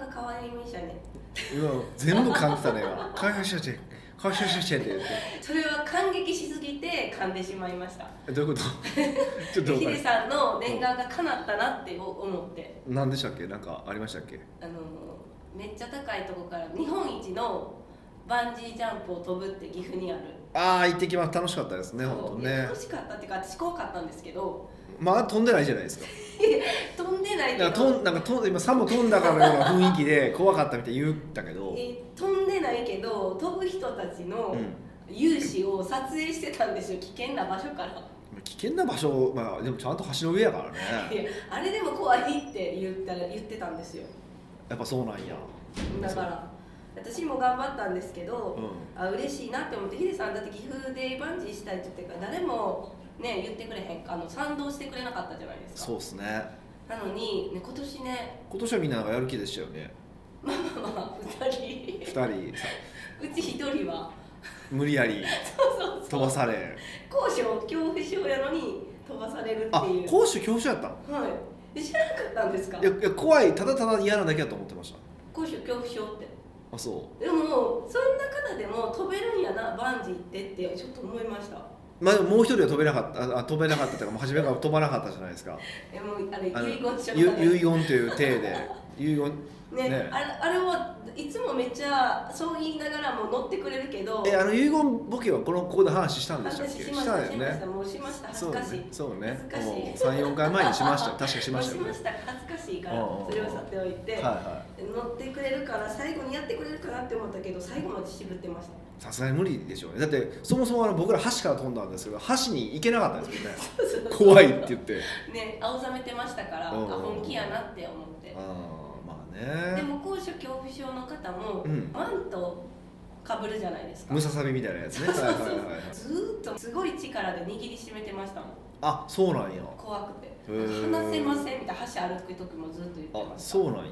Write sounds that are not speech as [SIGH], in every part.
が可愛いみしたね今全部噛んでたね今。開発者チェ開発者チェって言って。それは感激しすぎて噛んでしまいました。えどういうこと？ちょっとヒデさんの念願が叶ったなって思って。何でしたっけ？なんかありましたっけ？あのめっちゃ高いとこから日本一のバンジージャンプを飛ぶって岐阜にある。ああ行ってきます。楽しかったですね本当ね。楽しかったっていうか私怖かったんですけどまあ飛んでないじゃないですか。[LAUGHS] 飛んでないけなんかどとんなんかとん今さも飛んだかのような雰囲気で怖かったみたいに言ったけど、え飛んでないけど飛ぶ人たちのうん。勇姿を撮影してたんですよ。危険な場所から。危険な場所、まあ、でもちゃんと橋の上やからね。いやあれでも怖いって言ったら言ってたんですよ。やっぱそうなんや。だから私も頑張ったんですけど、うん。あ嬉しいなって思ってヒデさんだって岐阜でバンジーしたいって言ってから誰もね言ってくれへんあの賛同してくれなかったじゃないですか。そうっすね。なのに、ね、今年ね今年はみんななんかやる気でしたよね。まあまあまあ2人。2人。さうち1人は。無理やり飛ばされ高所恐怖症やのに飛ばされるってあいう。講師恐怖症やったん？はい。え知らなかったんですか？いやいや怖いただただ嫌なだけやと思ってました。高所恐怖症って。あそでもそんな方でも飛べるんやなバンジーってってちょっと思いました。うまあでももう一人は飛べなかったああ飛べなかったというかもう初めから飛ばなかったじゃないですか。[LAUGHS] えもうあれ遺言書ゆ遺言という体で。[LAUGHS] 遺言ねね。あれあれはいつもめっちゃそう言いながらも乗ってくれるけど。えあの遺言ボケはこのここで話したんでしたっけ？話しましたよね。もうしました。恥そうずかしい。ねそうね。恥ずかしい。もう34回前にしましたよ。確かしましたよね。しました。恥ずかしいからそれをさておいて、はいは乗ってくれるから最後にやってくれるかなって思ったけど最後まで渋ってました。いさすがに無理でしょうね。だってそもそもあの僕ら橋から飛んだんですけど橋に行けなかったんですよね。[LAUGHS] 怖いって言って。ね青ざめてましたから、あ本気やなって思って。ああまあね。でも高所恐怖症の方も、うん。マントかぶるじゃないですか。ムササビみたいなやつね。そうそうそう。はいはいはいはい。ずーっとすごい力で握りしめてましたもん。あそうなんや。怖くて。話せませんみたいな橋歩く時もずっと言ってあました。そうなんや。へ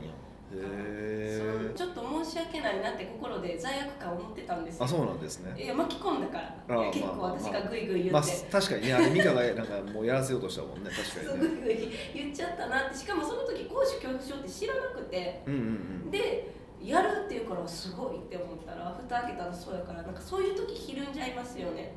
そうえちょっと申し訳ないなって心で罪悪感を持ってたんですよ。あそうなんですね。いや巻き込んだから。結構まあまあ。私がグイグイ言って、まあ確かに。ねあれミカがなんかもうやらせようとしたもんね。確 [LAUGHS] そうかにね。グイグイ言っちゃったなって。しかもその時高所恐怖症って知らなくて。うんうんうん。でやるっていうからすごいって思ったら蓋開けたらそうやからなんかそういう時ひるんじゃいますよね。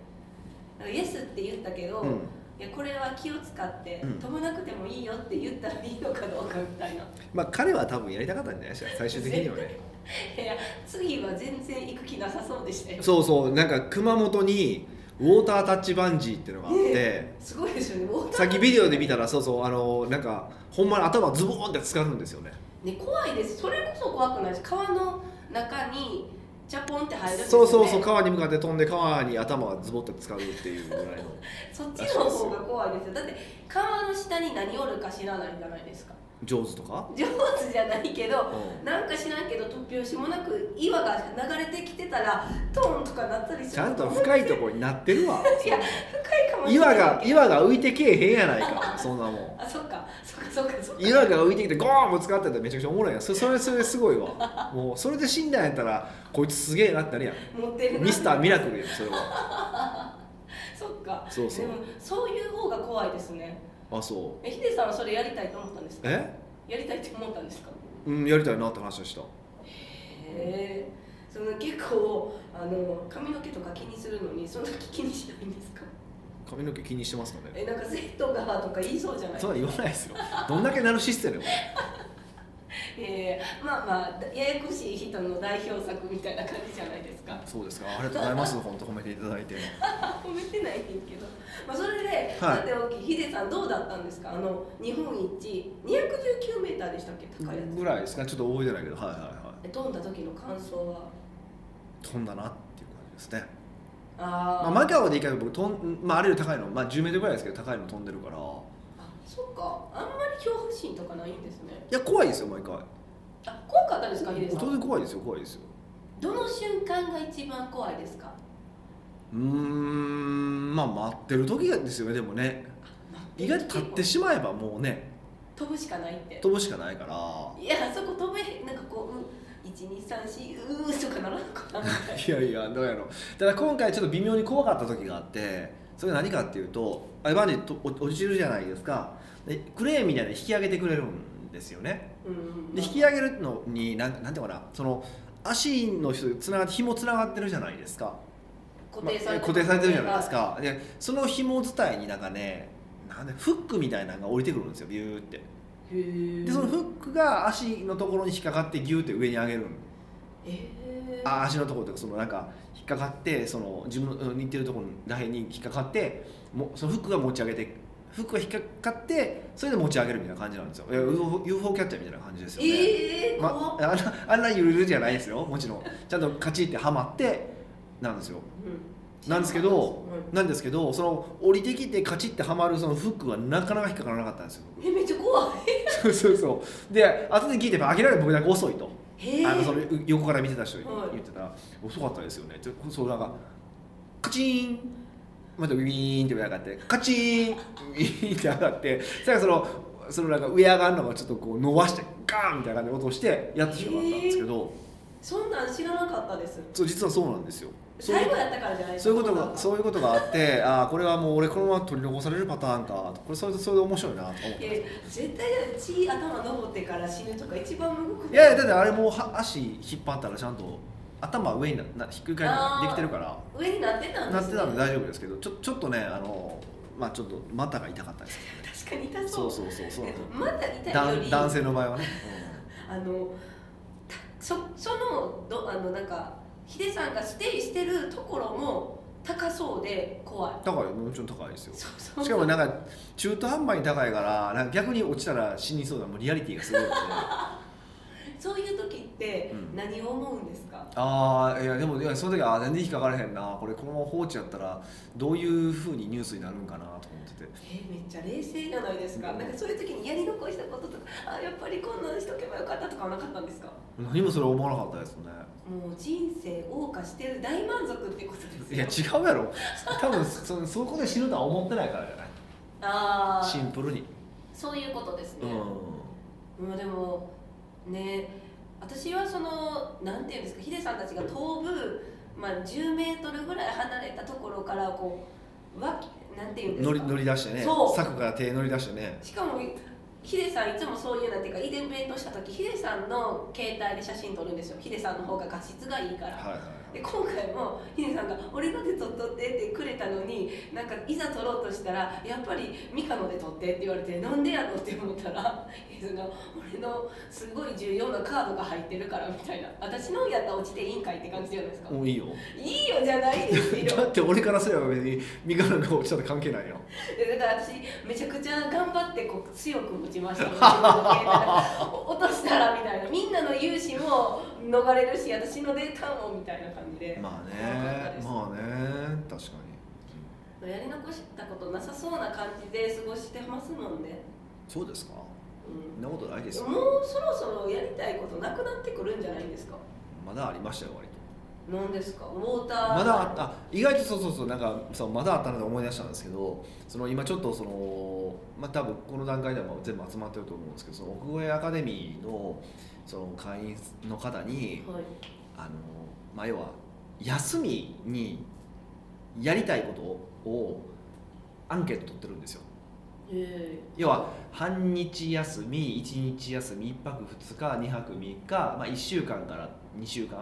イエスって言ったけど、うんいやこれは気を使ってうん。飛ばなくてもいいよって言ったらいいのかどうかみたいな。まあ彼は多分やりたかったんじゃないですか最終的にはね。[LAUGHS] いや次は全然行く気なさそうでしたよ。そうそうなんか熊本にウォータータッチバンジーっていうのがあってすごいですよね。ウォーターさっきビデオで見たらそうそうあのなんかほんまに頭ズボーンって浸かるんですよね。ね怖いです。それこそ怖くないです。川の中にチャポンって入るんですよ、ね、そうそうそう川に向かって飛んで川に頭がズボッて浸かるっていうぐらいの。[LAUGHS] そっちの方が怖いですよ。だって川の下に何おるか知らないじゃないですか上手とか、上手じゃないけどうん。なんか知らんけど突拍子もなく岩が流れてきてたらトーンとかなったりする。ちゃんと深いところになってるわ。[LAUGHS] いや深いかもしれない岩が岩が浮いてけえへんやないか。そんなもん。あそっか。そっかそっかそっか。岩が浮いてきてゴーンぶつかってたらめちゃくちゃおもろいやん。そそれそれすごいわ。[LAUGHS] もうそれで死んだんやったらこいつすげえなってなるやん。持ってるな。ミスターミラクルやんそれはそっか。そうそう。でもそういう方が怖いですね。あそえヒデさんはそれやりたいと思ったんですか？うえ？やりたいって思ったんですか？うんやりたいなって話をした。へえその結構あの髪の毛とか気にするのにそんな気にしないんですか？髪の毛気にしてますかね？えなんかセットがとか言いそうじゃないそんな言わないですよ。どんだけナルシストやねんえー、まあまあややこしい人の代表作みたいな感じじゃないですか。そうですか。ありがとうございます。本当褒めていただいて。[LAUGHS] 褒めてないねんけど、まあ、それで、はい。さておきヒデさんどうだったんですか？あの日本一219メーターでしたっけ？高いやつ。ぐらいですか。ちょっと覚えてないけど。はいはいはい。え飛んだ時の感想は？飛んだなっていう感じですね。あー、まあ、マカオで行かない僕飛ん、まあ、あれより高いの、まあ、10メートルぐらいですけど高いの飛んでるからそっか。あんまり恐怖心とかないんですね。や怖いですよ毎回。あ怖かったですかヒデさ当ん然怖いですよ怖いですよ。どの瞬間が一番怖いですか？うーんまあ待ってる時がですよねでもね。意外と立ってしまえばもうね。飛ぶしかないって。飛ぶしかないから。いやそこ飛べなんかこう1234うーとかならんのかな [LAUGHS] いやいやどうやろう。ただ今回ちょっと微妙に怖かった時があってそれ何かっていうとあれバンジー落ちるじゃないですかでクレーンみたいなの引き上げてくれるんですよね。で引き上げるのになんなんていうのかな。その足の人つながって紐つながってるじゃないですか。固定されてまあ固定されてるじゃないですか。でその紐伝いになんかねなんでフックみたいなのが降りてくるんですよビューって。でそのフックが足のところに引っかかってギューって上に上げるあ足のところとかそのなんか引っかかってその自分の似てるところらへんに引っかかってもそのフックが持ち上げてフックが引っかかってそれで持ち上げるみたいな感じなんですよ。いや UFO, UFO キャッチャーみたいな感じですよね、えー、まあんなあんなゆるゆるじゃないですよ。もちろん。ちゃんとカチってはまってなんですよ。うん。なんですけどうんなんですけどその降りてきてカチってはまるそのフックがなかなか引っかからなかったんですよ僕。えめっちゃ怖い。そうそうそう。で後で聞いて明らかに僕だけ遅いと。あのその横から見てた人にはい。言ってたら、遅かったですよね。ちょそうなんかカチーンまたウィーンって上上がってカチーンウィーンって上がってそれからそのそのなんか上上がるのがちょっとこう伸ばしてガーンみたいな感じで落としてやってしまったんですけど、そんなん知らなかったです。そう実はそうなんですよ。最後やったからじゃないそういうことがうそういうことがあってああこれはもう俺このまま取り残されるパターンか。これそれでそれで面白いなと思っていや絶対血頭登ってから死ぬとか一番むくいやいやだってあれもうは足引っ張ったらちゃんと頭上にななひっくり返るあーできてるから。上になってたんです、ね、なってたんで大丈夫ですけどちょちょっとねあのまあちょっと股が痛かったです確かに痛そそううそうそうそう。なんですよまだ痛いより。男男性の場合はね、[LAUGHS] あのたそそのどあのなんかヒデさんがステイしてるところも高そうで怖い。うん、高いもちろん高いですよ。そうそう。しかもなんか中途半端に高いからなんか逆に落ちたら死にそうなもうリアリティがすごいので [LAUGHS] そういう時ってうん。何を思うんですか、ああいやでもいやその時は全然引っかからへんな。これこのまま放置やったらどういうふうにニュースになるんかなと思ってて。えめっちゃ冷静じゃないですか、うん。なんかそういう時にやり残したこととかあやっぱりこんなんしとけばよかったとかはなかったんですか？何もそれ思わなかったですね。もう人生謳歌してる大満足ってことですいよや違うやろ。多分そ [LAUGHS] そこで死ぬとは思ってないからじゃないああシンプルに。そういうことですね、ううん、でもね私はそのなんていうんですかヒデさんたちが飛ぶ、まあ、10メートルぐらい離れたところからこうわきなんていうんですかん乗り乗り出してねそう。柵から手乗り出してね。しかもヒデさんいつもそういうなんていうかイベントした時ヒデさんの携帯で写真撮るんですよ。ヒデさんの方が画質がいいから、はいはいで今回もヒデさんが「俺ので撮っとって」ってくれたのになんかいざ撮ろうとしたら「やっぱりミカので撮って」って言われて「なんでやろ?」って思ったらヒデさんが「俺のすごい重要なカードが入ってるから」みたいな「私のやったら落ちていいんかい」って感じじゃないですか。もういいよ。いいよじゃないですよ。[LAUGHS] だって俺からすれば別に身柄が落ちたって関係ないよ。でだから私めちゃくちゃ頑張ってこう強く持ちました、[LAUGHS] 落としたらみたいな。みんなの融資も逃れるし私のデータもみたいな感じで。まあねまあね確かに。やり残したことなさそうな感じで過ごしてますもんね、そうですか？うそんなことないですよ。ん、もうそろそろやりたいことなくなってくるんじゃないんですか？まだありましたよ割と何ですか？ウォーター。まだあった意外とそうそうそうなんかそうまだあったので思い出したんですけどその今ちょっとそのまあ多分この段階ではもう全部集まってると思うんですけどその奥越アカデミーのその会員の方にはい。あのまあ要は休みにやりたいことをアンケート取ってるんですよ。え。要は半日休み1日休み1泊2日2泊3日、まあ、1週間から2週間、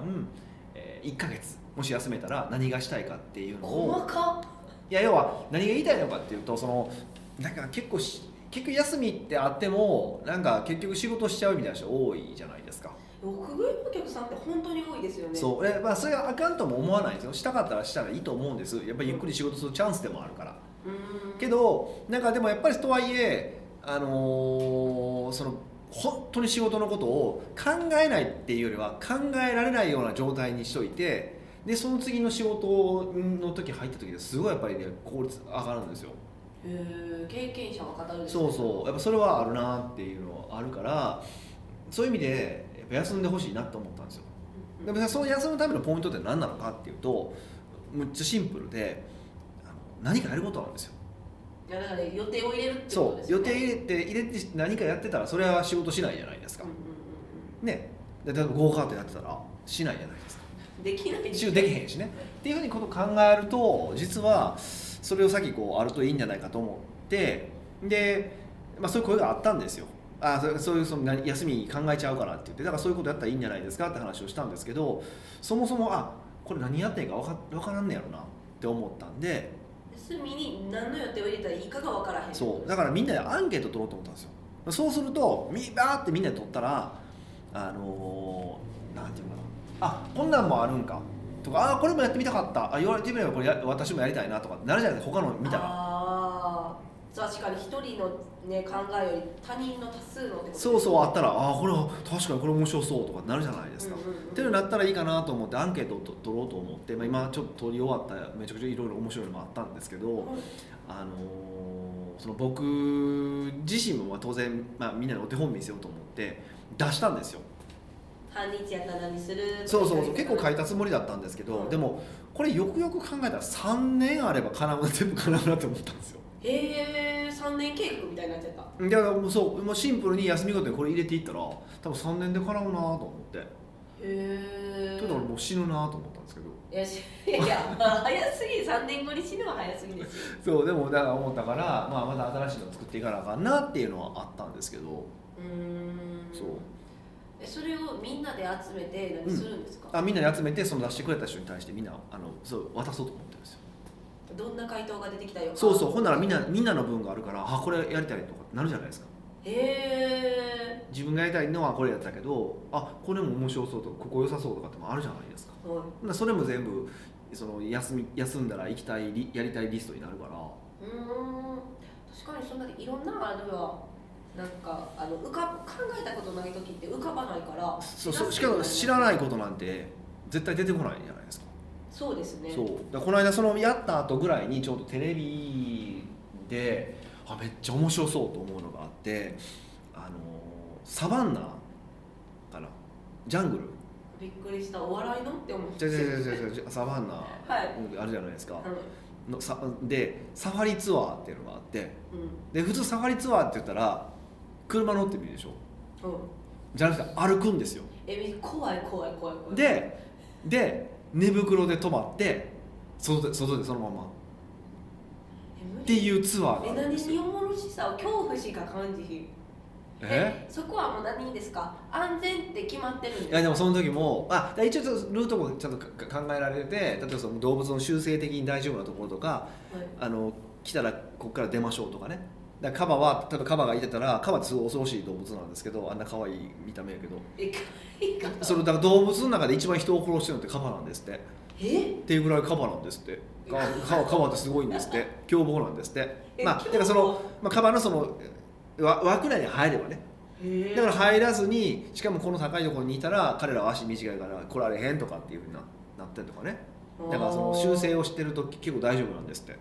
えー1ヶ月もし休めたら何がしたいかっていうのを細かっ。いや要は何が言いたいのかっていうとそのなんか結構し結局休みってあってもなんか結局仕事しちゃうみたいな人多いじゃないですか、奥越えのお客さんって本当に多いですよね。そう。え、まあ、それはあかんとも思わないんですよ。したかったらしたらいいと思うんです。やっぱりゆっくり仕事するチャンスでもあるから。うーん。けどなんかでもやっぱりとはいえあのーその本当に仕事のことを考えないっていうよりは考えられないような状態にしといてでその次の仕事の時入った時ですごいやっぱりね効率上がるんですよ。へー経験者の方ですそうそう。やっぱそれはあるなっていうのはあるからそういう意味でやっぱ休んでほしいなと思ったんですよ。うんでもその休むためのポイントって何なのかっていうとむっちゃシンプルで何かやることなんですよいやだから予定を入れるってことそうですよね。予定入れて入れて何かやってたらそれは仕事しないじゃないですか。うん、うんうんね。で例えばゴーカートやってたらしないじゃないですか。うんできないで。す仕事できへんしね。っていうふうにことを考えると実はそれを先こうあるといいんじゃないかと思ってで、まあ、そういう声があったんですよ。あそそういうその何休み考えちゃうからって言ってだからそういうことやったらいいんじゃないですかって話をしたんですけどそもそもあこれ何やってんか分か分からんねやろなって思ったんで休みに何の予定を入れたらいいかが分からへん。そう。だからみんなでアンケート取ろうと思ったんですよ。そうするとみバーってみんなで取ったらあのーなんていうのかな。あこんなんもあるんか。とかあこれもやってみたかった。あ言われてみればこれや私もやりたいなとかなるじゃないですか。他の見たら。ああ確かに一人の、ね、考えより他人の多数のそうそうあったらあこれは確かにこれ面白そうとかなるじゃないですか、っていうのになったらいいかなと思ってアンケートをと取ろうと思って、まあ、今ちょっと取り終わっためちゃくちゃいろいろ面白いのもあったんですけど、あのーその僕自身もまあ当然、まあ、みんなにお手本見せようと思って出したんですよ。半日やったら何する？そうそうそう結構書いたつもりだったんですけど、うん。でもこれよくよく考えたら3年あれば全部叶うなって思ったんですよへえ3年計画みたいになっちゃった。だからもうそうもうシンプルに休みごとにこれ入れていったら多分3年で叶うなと思って。へえというのもう死ぬなと思ったんですけど。いやしいや早すぎ3年後に死ぬは早すぎですよ。そうでもだから思ったから、まあ、また新しいの作っていかなあかんなっていうのはあったんですけど。うーん。そう。えそれをみんなで集めて何するんですか、あみんなに集めてその出してくれた人に対してみんなあのそう渡そうと思ってるんですよどんな回答が出てきたよそうそう。ほんならみんなみんなの分があるからあこれやりたいとかなるじゃないですか。へえ。自分がやりたいのはこれやったけどあこれも面白そうとかここ良さそうとかってもあるじゃないですか。はい。それも全部その休み休んだら行きたいリやりたいリストになるから。うーん。確かにそんだけいろんなあるはなんかあの浮か考えたことない時って浮かばないから。そうそう。しかも知らないことなんて絶対出てこないじゃないですかそうですね。そう。この間そのやった後ぐらいにちょうどテレビであめっちゃ面白そうと思うのがあってあのサバンナかな？ジャングル？びっくりした。お笑いの？って思って。じゃじゃじゃじゃじゃサバンナ、はい。あるじゃないですか。うのさでサファリツアーっていうのがあってんうん。で普通サファリツアーって言ったら車乗ってみるでしょ？うん。じゃなくて歩くんですよ。え怖い怖い怖い怖い。でで寝袋で泊まって外で外でそのまま。っていうツアーがえあるんですにおもろしさを恐怖しか感じひん。え？そこはもう何ですか？安全って決まってるんですか？いやでもその時もあ一応ちょっとルートもちゃんとか考えられて例えばその動物の習性的に大丈夫なところとかはい。あの来たらここから出ましょうとかねだカバは例えばカバがいてたらカバってすごい恐ろしい動物なんですけどあんな可愛い見た目やけど。えかいかそれだから動物の中で一番人を殺してるのってカバなんですって。っえていうぐらいカバなんですって。カバカバってすごいんですって。[LAUGHS] 凶暴なんですって。えまあだからその、まあ、カバのそのわ枠内に入ればね。だから入らずにしかもこの高いところにいたら彼らは足短いから来られへんとかっていうふうにななってるとかね。だからその修正をしてると結構大丈夫なんですって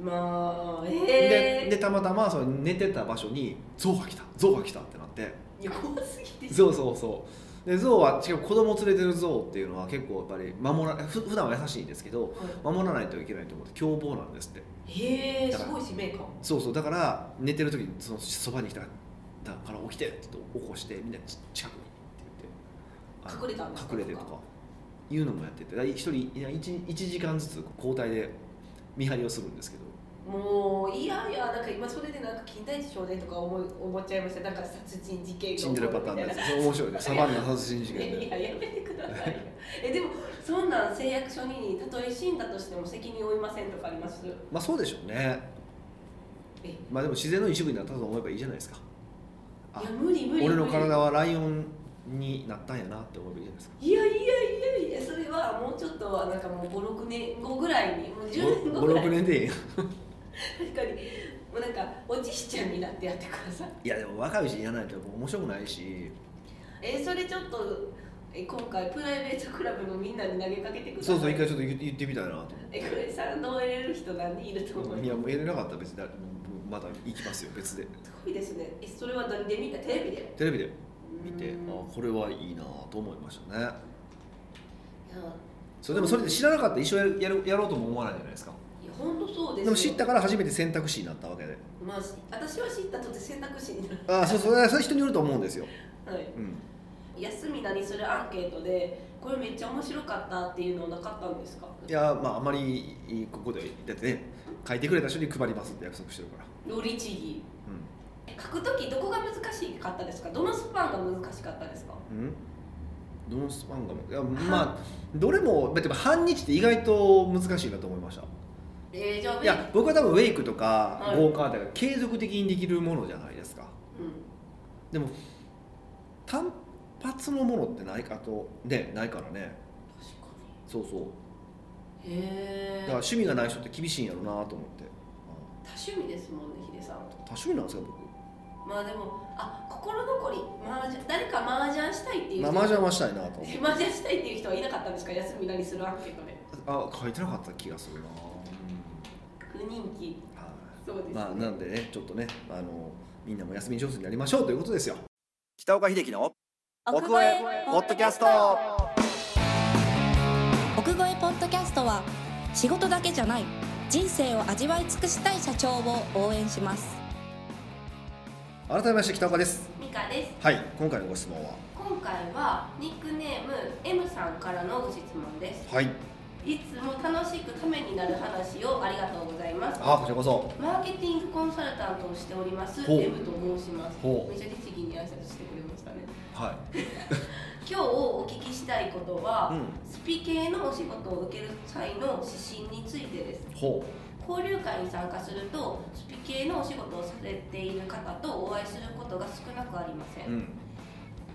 まあでええでたまたまその寝てた場所に象が来た。象が来たってなって。いや怖すぎて。そうそうそう。で象はしかも子供連れてる象っていうのは結構やっぱり守らふ普段は優しいんですけど守らないといけないと思って凶暴なんですって。へえすごい使命感。そうそう。だから寝てる時にそのそばに来ただから起きてって起こしてみんなち近くにって言って隠れたんですか隠れてとかいうのもやってて一人いや一一時間ずつ交代で見張りをするんですけどもういやいやなんか今それでなんか金田一少年とか思い思っちゃいました。なんか殺人事件が死んでるパターンのやみたいつそれ面白いねサバンナ殺人事件でいややめてください。よえでもそんなん誓約書にたとえ死んだとしても責任負いませんとかあります？まあそうでしょうね。えいまあでも自然の一部になったと思えばいいじゃないですか。あや無理無理俺の体はライオンになったんやなって思えばいいじゃないですか。いやいやいやいやそれはもうちょっとはなんかもう56年後ぐらいにもう10年後ぐらい56年でいい確かに。もうなんかおじいちゃんになってやってください。いやでも若いうちにやらないと面白くないし。えそれちょっとえ今回プライベートクラブのみんなに投げかけてください。そうそう一回ちょっと言ってみたいなと思って。えこれサウンドを入れる人何人いると思います？いやもう入れなかったら別にだまた行きますよ別で。すごいですね。えそれは何で見た？テレビで？テレビで。見てうん。あこれはいいなと思いましたね。いや。そうでもそれで知らなかったら一生やるやろうとも思わないじゃないですか本当そうですよ。でも知ったから初めて選択肢になったわけで。まあし私は知ったとて選択肢になる。ああそうそうそれ人によると思うんですよ、はい。うん、休み何するアンケートでこれめっちゃ面白かったっていうのなかったんですか？いやまああまりここでだってね書いてくれた人に配りますって約束してるから、料理地義。うん、書く時どこが難しかったですか？どのスパンが難しかったですか？うん？どのスパンがいやまあどれも半日って意外と難しいなと思いましたえー、じゃあいや僕は多分ウェイクとかはい。ウォーカーとか継続的にできるものじゃないですか。うん。でも単発のものってないかとねないからね。確かそうそう。にへえだから趣味がない人って厳しいんやろうなと思って。多趣味ですもんねヒデさん。多趣味なんですかまあでもあ心残り麻雀誰か麻雀したいっていう僕まあ麻雀はしたいなと思って [LAUGHS] 麻雀したいっていう人はいなかったんですか？休み何するアンケートで。あ書いてなかった気がするな、不人気。はいそうですね、まあなんでねちょっとねあのみんなも休み上手になりましょうということですよ。北岡秀樹の奥越えポッドキャスト。奥越えポッドキャストは仕事だけじゃない人生を味わい尽くしたい社長を応援します。改めまして北岡です。ミカです。はい今回のご質問は？今回はニックネーム M さんからのご質問です。はいいつも楽しくためになる話をありがとうございます。あこちらこそ。マーケティングコンサルタントをしておりますほう。M と申します。めっちゃ律儀に挨拶してくれましたね。はい。[LAUGHS] 今日お聞きしたいことは、うん。スピ系のお仕事を受ける際の指針についてです。ほ交流会に参加するとスピ系のお仕事をされている方とお会いすることが少なくありません、ううん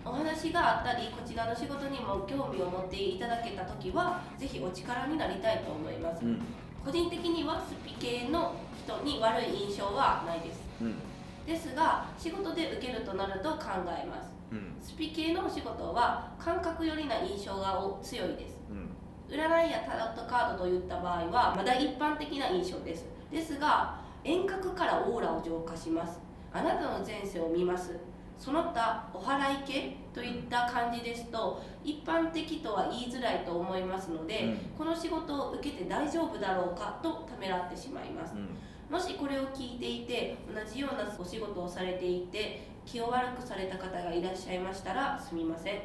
お話があったりこちらの仕事にも興味を持っていただけた時はぜひお力になりたいと思います、うん。個人的にはスピ系の人に悪い印象はないです。うん。ですが仕事で受けるとなると考えます。うん。スピ系のお仕事は感覚寄りな印象が強いです。うん。占いやタロットカードといった場合はまだ一般的な印象です。ですが遠隔からオーラを浄化します。あなたの前世を見ますその他お祓い系といった感じですと一般的とは言いづらいと思いますので、この仕事を受けて大丈夫だろうかとためらってしまいます。うん。もしこれを聞いていて同じようなお仕事をされていて気を悪くされた方がいらっしゃいましたらすみません。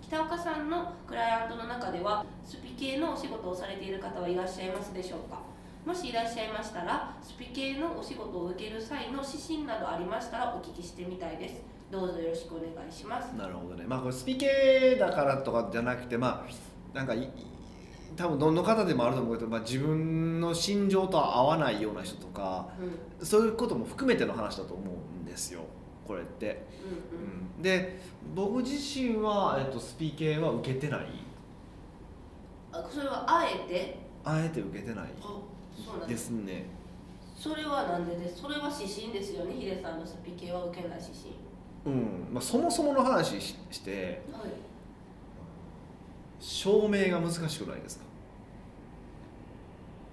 北岡さんのクライアントの中ではスピ系のお仕事をされている方はいらっしゃいますでしょうか？もしいらっしゃいましたらスピ系のお仕事を受ける際の指針などありましたらお聞きしてみたいです。どうぞよろしくお願いします。なるほどね。まあこれスピ系だからとかじゃなくてまあなんか多分どの方でもあると思うけど、まあ、自分の心情と合わないような人とかうん。そういうことも含めての話だと思うんですよ。これって、うんうん、で僕自身は、えっと、スピ系は受けてない。あそれはあえて？あえて受けてないでですすね。それはなんでですそれは指針ですよね。ヒデさんのスピ系は受けない指針。うん。まあ、そもそもの話ししてはい。証明が難しくないですか？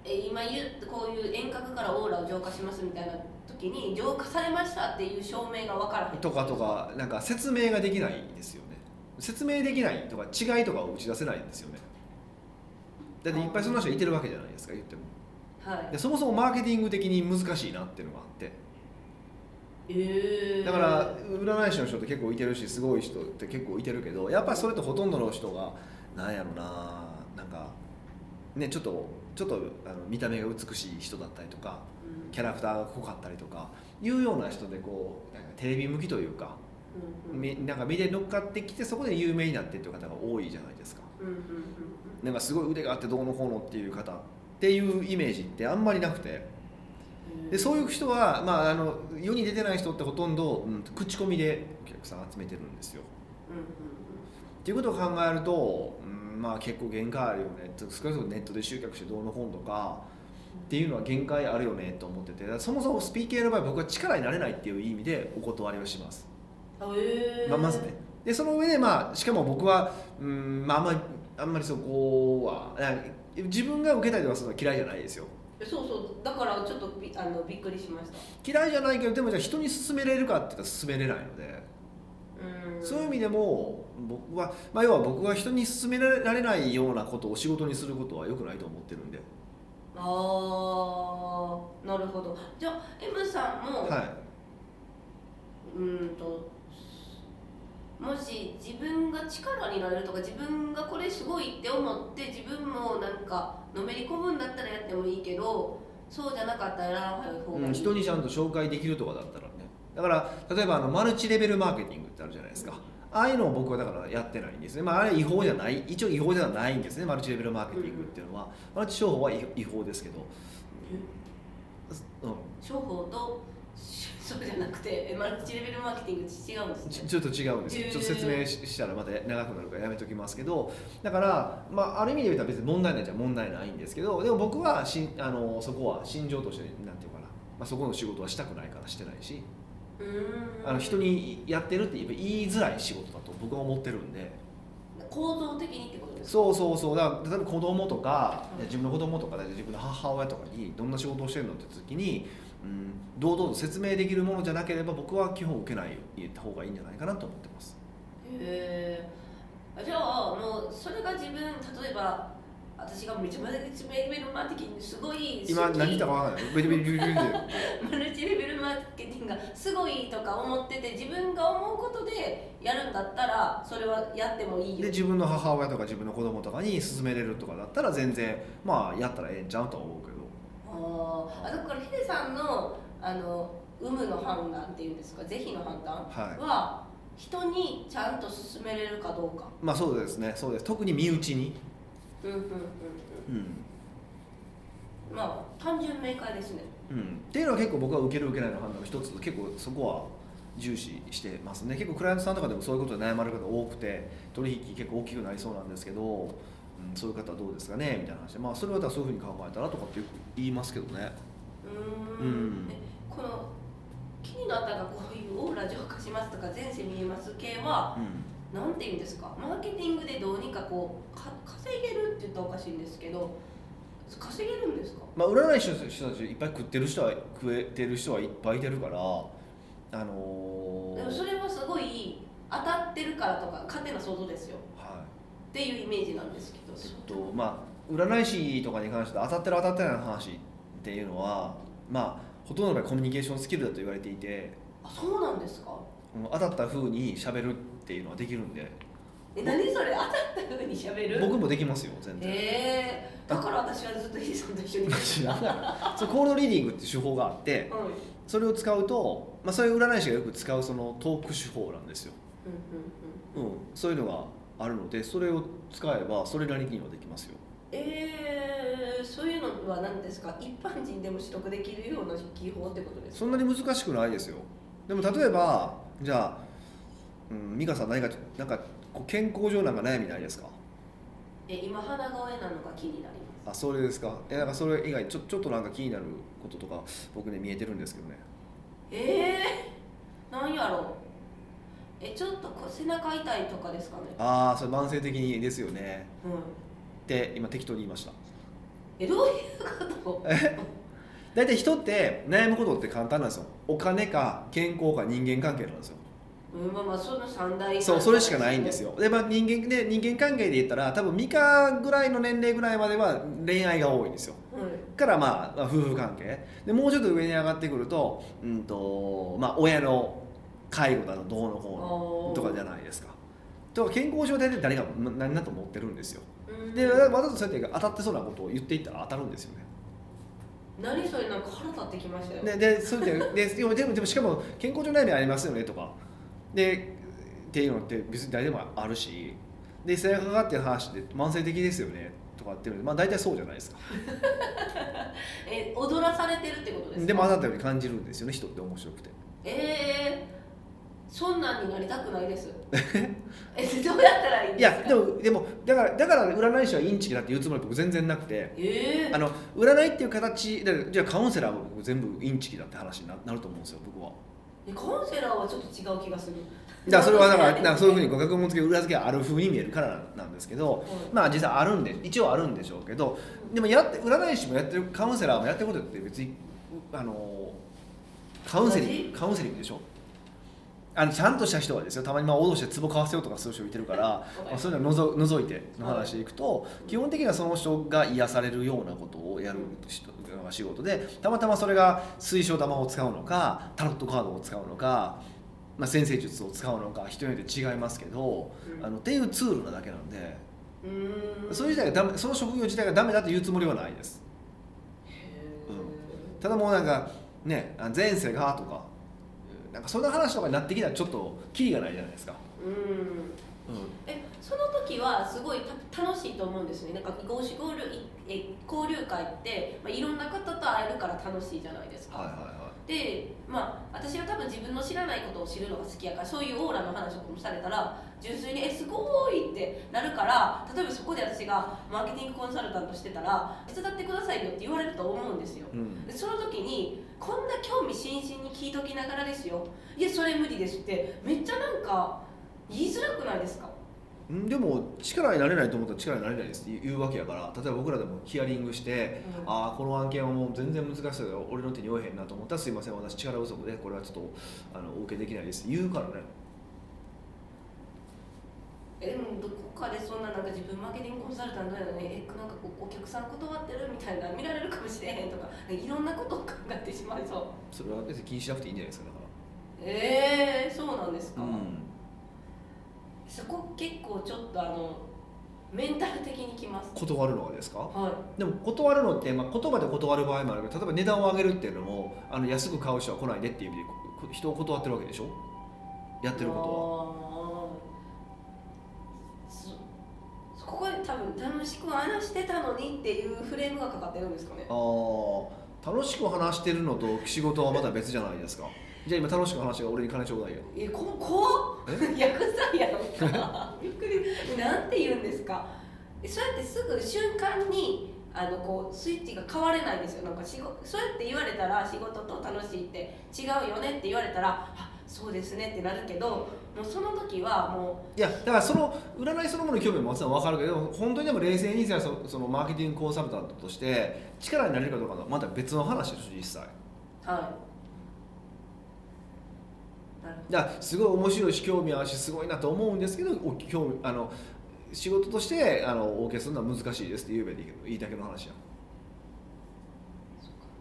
え今言うこういう遠隔からオーラを浄化しますみたいな時に浄化されましたっていう証明が分からへん。とかとかなんか説明ができないですよね。説明できないとか違いとかを打ち出せないんですよね。だっていっぱいそんな人いてるわけじゃないですか言ってもはい。でそもそもマーケティング的に難しいなっていうのがあって。えー、だから占い師の人って結構いてるしすごい人って結構いてるけどやっぱりそれってほとんどの人がなんやろななんかねちょっとちょっとあの見た目が美しい人だったりとかうん。キャラクターが濃かったりとかいうような人でこうなんかテレビ向きというかうんうん。みなんか見て乗っかってきてそこで有名になってっていう方が多いじゃないですか。うんうんうん。なんかすごい腕があってどうのこうのっていう方っていうイメージってあんまりなくて。うんでそういう人は、まあ、あの世に出てない人ってほとんど、うん、口コミでお客さん集めてるんですよ。うんうんっていうことを考えると、うん、まあ結構限界あるよね。少なくともネットで集客してどうのこうのとかっていうのは限界あるよねと思ってて。そもそもスピーキングの場合僕は力になれないっていう意味でお断りをします、えー。まあ、まずねでその上でまあしかも僕は、うんまあ、あんまりあんまりそこは自分が受けたりとかするのは嫌いじゃないですよ。そうそう。だからちょっとびあのびっくりしました。嫌いじゃないけどでもじゃあ人に勧めれるかって言ったら勧めれないので。うん。そういう意味でも僕は、まあ、要は僕は人に勧められないようなことを仕事にすることは良くないと思ってるんで、ああなるほど。じゃあ M さんも、はうーんともし自分が力になれるとか自分がこれすごいって思って自分もなんかのめり込むんだったらやってもいいけどそうじゃなかったらやらない方い、うん、がいい、人にちゃんと紹介できるとかだったらね。だから例えばあのマルチレベルマーケティングってあるじゃないですか。ああいうのを僕はだからやってないんですね、まあ、あれ違法じゃない。一応違法ではないんですね。マルチレベルマーケティングっていうのは、マルチ商法は違違法ですけど、うん、商法とそうじゃなくてえマルチレベルマーケティングって違うんですね。ちちょっと違うんですちょっと説明ししたらまた長くなるからやめときますけどだから、まあ、ある意味で言ったら別に問題ないじゃ問題ないんですけどでも僕はしんあのそこは心情としてなんていうかな、まあ、そこの仕事はしたくないからしてないし。あの人にやってるって言いづらい仕事だと僕は思ってるんで。構造的にってことですか？そうそうそう。だから例えば子供とかうん。自分の子供とか自分の母親とかにどんな仕事をしてるのって時に、うん、堂々と説明できるものじゃなければ僕は基本受けない言った方がいいんじゃないかなと思ってます。へえじゃあもうそれが自分例えば私がめちゃマルチレベルマーケティングすごい今何言ったか分からない。ベリベリベリベマルチレベルマーケティングがすごいとか思ってて自分が思うことでやるんだったらそれはやってもいいよ。で自分の母親とか自分の子供とかに勧めれるとかだったら全然まあやったらええんちゃうとは思うけどさんのあの有無の判断っていうんですか？是非の判断は人にちゃんと勧めれるかどうか。まあそうですね。そうです。特に身内に、うんうんうんうん。うん。まあ単純明快ですね。うん、っていうのは結構僕は受ける受けないの判断の一つ結構そこは重視してますね。結構クライアントさんとかでもそういうことで悩まれる方多くて取引結構大きくなりそうなんですけど、うん、そういう方はどうですかね？みたいな話で。まあそれはそういうふうに考えたらとかってよく言いますけどねうーん。この気になったがこういうオーラ浄化しますとか前世見えます系はうん。なんていうんですか？マーケティングでどうにかこうか稼げるって言ったらおかしいんですけど稼げるんですか？まあ、占い師の人たちいっぱい食ってる人は食えてる人はいっぱいいてるからあのーでもそれはすごい当たってるからとか勝手な想像ですよ。はっていうイメージなんですけどいえっとまあ占い師とかに関して当たってる当たってないの話っていうのはまあほとんどの場合コミュニケーションスキルだと言われていてあそうなんですか？うん当たった風に喋るっていうのはできるんで。え何それ？当たった風にしゃべる？僕もできますよ全然。へえ。だから私はずっとヒデさんと一緒に。[LAUGHS] 知らない。そうコールドリーディングって手法があってはいそれを使うと、まあ、そういう占い師がよく使うそのトーク手法なんですよ、うんうんうん。うん、そういうのがあるのでそれを使えばそれなりにはできますよ。えー、そういうのは何ですか？一般人でも取得できるような技法ってことですか？そんなに難しくないですよ。でも例えばじゃあ、うん、美香さん何かなんか健康上なんか悩みないですか？え今鼻声なのが気になりまあそれですか。えなんかそれ以外ちょちょっとなんか気になることとか僕ね見えてるんですけどね。すえー、なんやろ？うえちょっとこう背中痛いとかですかね？ああそれ慢性的にですよね。うん。って今適当に言いましたえどういうこと？[LAUGHS] 大体人って悩むことって簡単なんですよ。お金か健康か人間関係なんですよ。うんまあまあその三大。そうそれしかないんですよ。で、まあ、人間で人間関係で言ったら多分ミカぐらいの年齢ぐらいまでは恋愛が多いんですよ。はいからまあまあ夫婦関係。でもうちょっと上に上がってくると,、うんとまあ、親の介護だのどうのこうのとかじゃないですかとか健康状態で誰がな何だと思ってるんですよ。うん。でわざとそうやって当たってそうなことを言っていったら当たるんですよね。何それなんか腹立ってきましたよ。ででそれでででもでもしかも健康上悩みありますよねとか。でっていうのって別に誰でもあるし。で背中がかってる話で慢性的ですよねとかっていうのでまあ大体そうじゃないですか。[LAUGHS] え踊らされてるってことですか？でも当たったように感じるんですよね人って面白くて。えー、そんなんになりたくないです。[LAUGHS] えどうやったらいいんいやでもでもだからだから占い師はインチキだって言うつもりは僕全然なくて。えー。あの占いっていう形でじゃあカウンセラーは僕全部インチキだって話にななると思うんですよ僕は。えカウンセラーはちょっと違う気がする。だそれはだからなんかそういうふうにご学問付け裏付けがあるふうに見えるからなんですけど、まあ実際あるんで一応あるんでしょうけどでもやって占い師もやってるカウンセラーもやってることって別にあのカウンセリン同グカウンセリングでしょあのちゃんとした人はですよ。たまにまあ脅して壺買わせようとかする人いてるから、まあ、そういうのを除除いての話でいくと、基本的にはその人が癒されるようなことをやる人が仕事でたまたまそれが水晶玉を使うのかタロットカードを使うのか、まあ、先生術を使うのか人によって違いますけど、うん。あのっていうツールなだけなんで、うーん。それ自体がダメその職業自体がダメだというつもりはないです。へー。ただもうなんかねあ前世がとかなんかそんな話とかになってきたらちょっとキリがないじゃないですか、うん。うん、えその時はすごいた楽しいと思うんですね。なんか合流いえ交流会って、まあ、いろんな方と会えるから楽しいじゃないですか、はいはいはでまあ私は多分自分の知らないことを知るのが好きやからそういうオーラの話とかもされたら純粋に「えすごい!」ってなるから例えばそこで私がマーケティングコンサルタントしてたら「手伝ってくださいよ」って言われると思うんですよ。い、うん、でその時にこんな興味津々に聞いときながらですよ「いやそれ無理です」って。めっちゃなんか言いづらくないですか？うんでも力になれないと思ったら力になれないですって。言うわけやから。例えば僕らでもヒアリングして、うん。ああこの案件はもう全然難しそうだよ。俺の手に負えへんなと思ったらすいません。私力不足でこれはちょっとあのお受けできないです。って言うからね。えでもどこかでそんななんか自分マーケティングコンサルタントやのにえなんかこうお客さん断ってるみたいな見られるかもしれへんとか。いろんなことを考えてしまいそう。それは別に気にしなくていいんじゃないですかだかえー、そうなんですか、ら、うん、そこ結構ちょっとあのメンタル的にきます。断るのはですか？はい。でも断るのって、まあ、言葉で断る場合もあるけど例えば値段を上げるっていうのもあの安く買う人は来ないでっていう意味でこ人を断ってるわけでしょ？やってるこあーそそこで多分楽しく話してたのにっていうフレームがかかってるんですかね。あー楽しく話してるのと仕事はまた別じゃないですか。じゃあ今楽しく話が俺に金ちょうだいよ。えこ怖っ薬剤やんか。びっくり。なんて言うんですか。えそうやってすぐ瞬間にあのこうスイッチが変われないんですよ。なんか仕事そうやって言われたら仕事と楽しいって違うよねって言われたらあそうですねってなるけどもうその時はもいやだからその占いそのものに興味ももちろん分かるけど本当にでも冷静にそのそのマーケティングコンサルタントとして力になれるかどうかはまた別の話でしょ実際。うはい。だからすごい面白いし興味あるしすごいなと思うんですけどお興味あの仕事としてあのお受けするのは難しいですって言えばいいいだけの話や、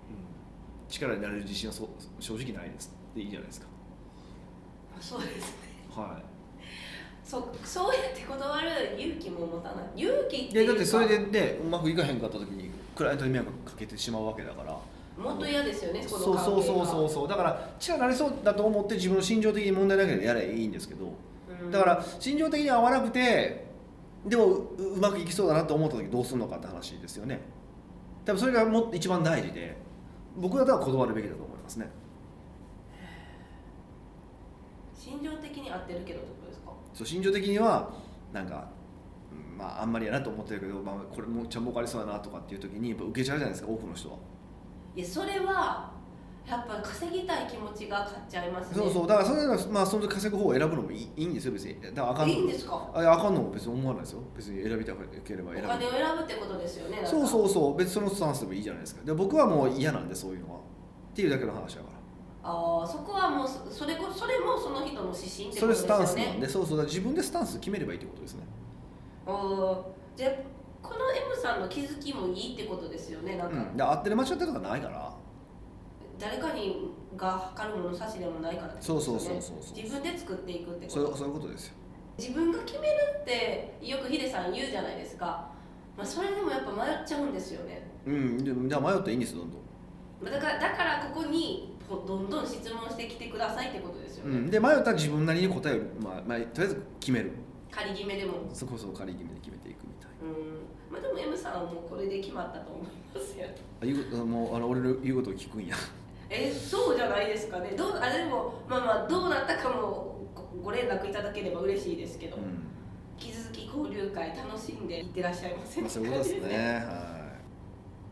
うん、力になれる自信はそ正直ないです。っていいじゃないですか。どそうですね。はい。そうそうやって断る勇気も持たない。勇気っていやだってそれでねうまくいかへんかった時にクライアントに迷惑かけてしまうわけだから。もっと嫌ですよねこそうそうそうそうそう。だから力になれそうだと思って自分の心情的に問題なければやればいいんですけど。うん。だから心情的に合わなくてでもううまくいきそうだなと思った時どうするのかって話ですよね。多分それがもっと一番大事で僕だったら断るべきだと思いますね心情的に合ってるけどってことですか？そう心情的にはなんかうんまああんまりやなと思ってるけど、まあ、これもうちゃん儲かりそうだなとかっていう時にやっぱ受けちゃうじゃないですか多くの人は。いやそれはやっぱ稼ぎたい気持ちが勝っちゃいますね。そうそうだからそれはまあその時稼ぐ方を選ぶのもいいいいんですよ別に。だからあかんのいいんですか？ああかんのも別に思わないですよ。別に選びたければお選ぶ金を選ぶってことですよねそうそうそう。別にそのスタンスでもいいじゃないですか。で僕はもう嫌なんでそういうのは。っていうだけの話だからああそこはもうそそれこそれもその人の指針ってことですそれスタンよねスなんでそうそう自分でスタンス決めればいいってことですね。おーじゃあこの M さんの気づきもいいってことですよねなんか、うん。で合ってる間違ってるとかないから。誰かにが測る物差しでもないからね。そうそうそうそう自分で作っていくってこと。そうそういうことですよ。自分が決めるってよくヒデさん言うじゃないですか、まあ、それでもやっぱ迷っちゃうんですよね。うん。じゃあ迷ったらいいんですよどんどん。まあだからだからここにこうどんどん質問してきてくださいってことですよね、うん、で迷ったら自分なりに答えを、まあまあ、とりあえず決める。仮決めでも。そこそこ仮決めで決めていくみたいうん。まあでも M さんはもうこれで決まったと思いますよ。あ言うもうあの俺の言うことを聞くんや。えそうじゃないですかね。どうあでもまあまあどうなったかもごご連絡いただければ嬉しいですけど、うん。引き続き交流会楽しんでいってらっしゃいませまあ、そういうことですね。は